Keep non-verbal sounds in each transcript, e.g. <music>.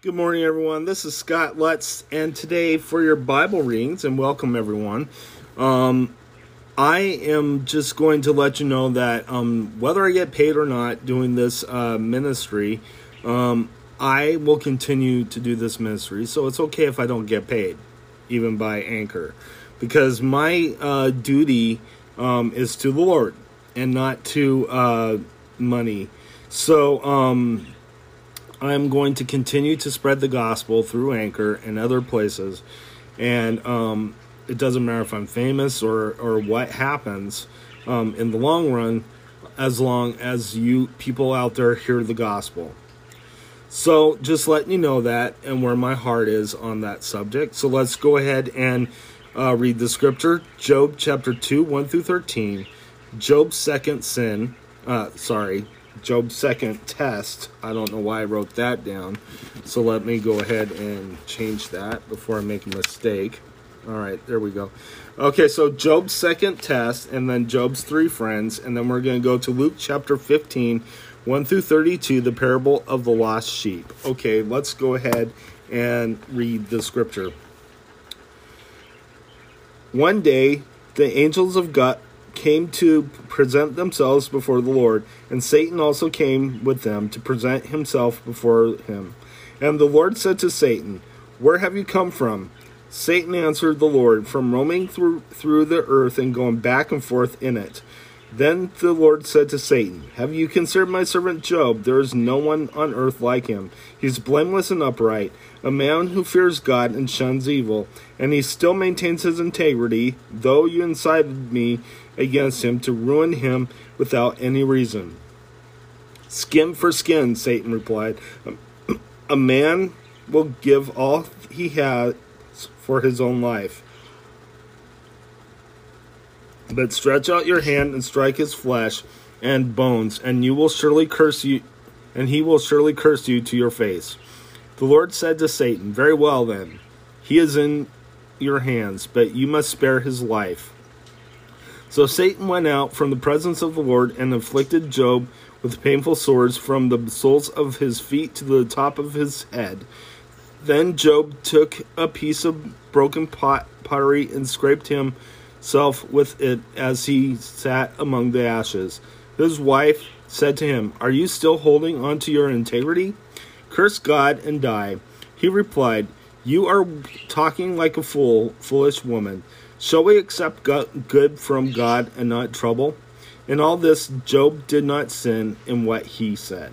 Good morning, everyone. This is Scott Lutz, and today for your Bible readings, and welcome everyone. Um, I am just going to let you know that um, whether I get paid or not doing this uh, ministry, um, I will continue to do this ministry. So it's okay if I don't get paid, even by Anchor, because my uh, duty um, is to the Lord and not to uh, money. So um, I'm going to continue to spread the gospel through Anchor and other places. And um, it doesn't matter if I'm famous or, or what happens um, in the long run, as long as you people out there hear the gospel. So just letting you know that and where my heart is on that subject. So let's go ahead and uh, read the scripture Job chapter 2, 1 through 13. Job's second sin, uh, sorry, Job's second test. I don't know why I wrote that down. So let me go ahead and change that before I make a mistake. All right, there we go. Okay, so Job's second test, and then Job's three friends, and then we're going to go to Luke chapter 15, 1 through 32, the parable of the lost sheep. Okay, let's go ahead and read the scripture. One day, the angels of God came to present themselves before the Lord, and Satan also came with them to present himself before him. And the Lord said to Satan, Where have you come from? Satan answered the Lord, From roaming through, through the earth and going back and forth in it. Then the Lord said to Satan, Have you considered my servant Job? There is no one on earth like him. He is blameless and upright, a man who fears God and shuns evil, and he still maintains his integrity, though you incited me against him to ruin him without any reason. Skin for skin, Satan replied. A <clears throat> man will give all he has for his own life. But stretch out your hand and strike his flesh and bones, and you will surely curse you, and he will surely curse you to your face. The Lord said to Satan, Very well then, he is in your hands, but you must spare his life. So Satan went out from the presence of the Lord and afflicted Job with painful sores from the soles of his feet to the top of his head. Then Job took a piece of broken pot, pottery and scraped himself with it as he sat among the ashes. His wife said to him, Are you still holding on to your integrity? Curse God and die. He replied, You are talking like a fool, foolish woman. Shall we accept good from God and not trouble? In all this, Job did not sin in what he said.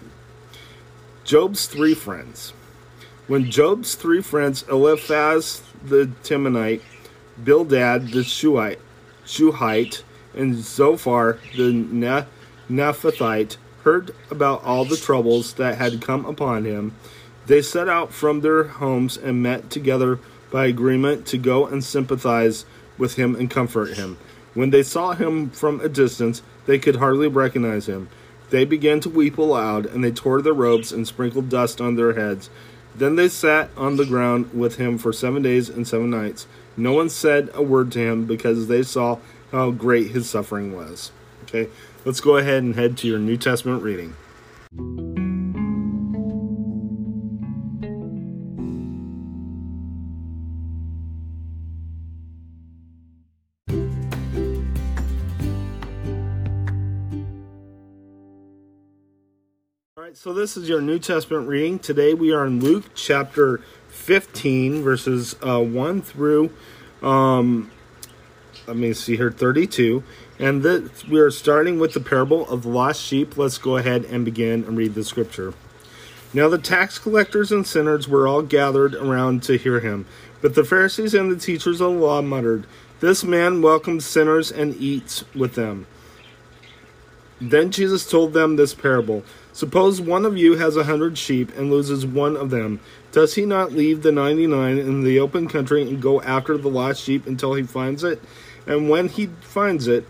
Job's three friends. When Job's three friends, Eliphaz the Temanite, Bildad the Shuhite, Shuhite and Zophar the ne- Nephathite, heard about all the troubles that had come upon him, they set out from their homes and met together by agreement to go and sympathize with him and comfort him. When they saw him from a distance, they could hardly recognize him. They began to weep aloud, and they tore their robes and sprinkled dust on their heads. Then they sat on the ground with him for seven days and seven nights. No one said a word to him because they saw how great his suffering was. Okay, let's go ahead and head to your New Testament reading. Right, so this is your New Testament reading. Today we are in Luke chapter 15, verses uh, 1 through, um, let me see here, 32. And this, we are starting with the parable of the lost sheep. Let's go ahead and begin and read the scripture. Now the tax collectors and sinners were all gathered around to hear him. But the Pharisees and the teachers of the law muttered, This man welcomes sinners and eats with them. Then Jesus told them this parable. Suppose one of you has a hundred sheep and loses one of them. Does he not leave the ninety nine in the open country and go after the lost sheep until he finds it? And when he finds it,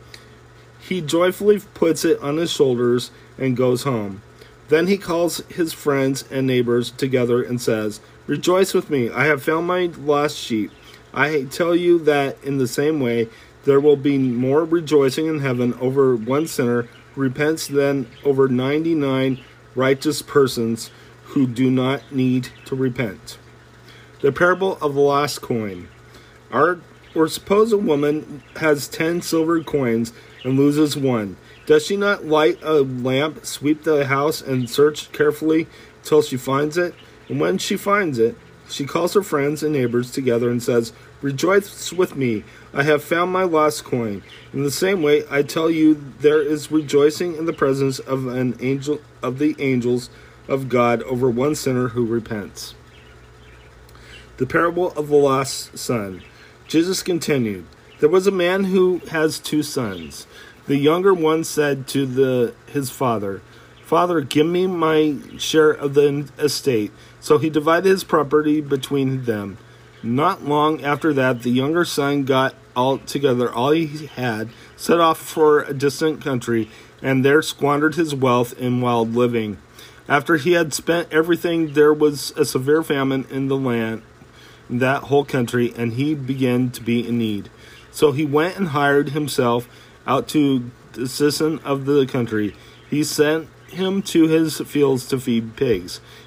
he joyfully puts it on his shoulders and goes home. Then he calls his friends and neighbors together and says, Rejoice with me, I have found my lost sheep. I tell you that in the same way, there will be more rejoicing in heaven over one sinner repents than over 99 righteous persons who do not need to repent. The parable of the lost coin. Our, or suppose a woman has ten silver coins and loses one. Does she not light a lamp, sweep the house, and search carefully till she finds it? And when she finds it, she calls her friends and neighbors together and says, Rejoice with me, I have found my lost coin. In the same way, I tell you, there is rejoicing in the presence of an angel of the angels of God over one sinner who repents. The parable of the lost son. Jesus continued, There was a man who has two sons. The younger one said to the his father, Father, give me my share of the estate. So he divided his property between them. Not long after that, the younger son got all together all he had, set off for a distant country, and there squandered his wealth in wild living. After he had spent everything, there was a severe famine in the land, that whole country, and he began to be in need. So he went and hired himself out to the citizen of the country. He sent him to his fields to feed pigs.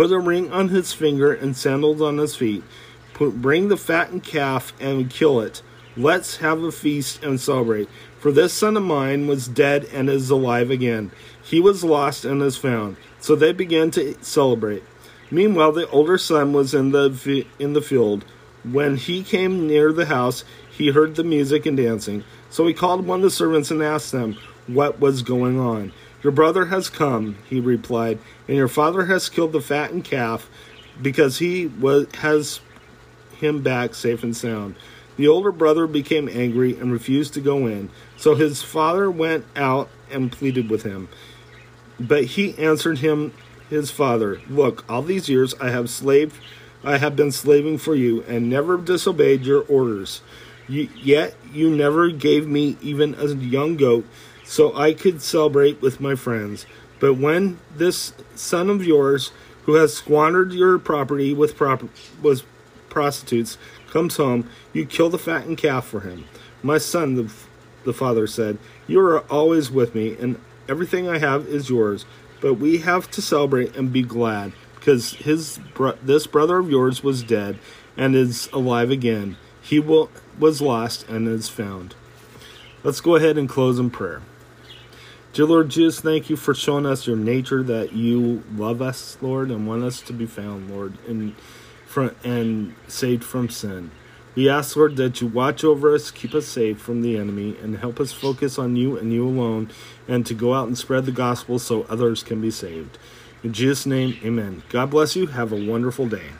Put a ring on his finger and sandals on his feet. Put, bring the fattened calf and kill it. Let's have a feast and celebrate. For this son of mine was dead and is alive again. He was lost and is found. So they began to celebrate. Meanwhile, the older son was in the in the field. When he came near the house, he heard the music and dancing. So he called one of the servants and asked them what was going on. Your brother has come, he replied, and your father has killed the fattened calf because he was, has him back safe and sound. The older brother became angry and refused to go in. So his father went out and pleaded with him. But he answered him, his father, Look, all these years I have slaved, I have been slaving for you, and never disobeyed your orders. yet you never gave me even a young goat so I could celebrate with my friends. But when this son of yours, who has squandered your property with was prostitutes, comes home, you kill the fattened calf for him. My son, the, the father said, You are always with me, and everything I have is yours. But we have to celebrate and be glad, because his this brother of yours was dead and is alive again. He will, was lost and is found. Let's go ahead and close in prayer. Dear Lord Jesus, thank you for showing us your nature that you love us, Lord, and want us to be found, Lord, and from and saved from sin. We ask, Lord, that you watch over us, keep us safe from the enemy, and help us focus on you and you alone, and to go out and spread the gospel so others can be saved. In Jesus' name, amen. God bless you. Have a wonderful day.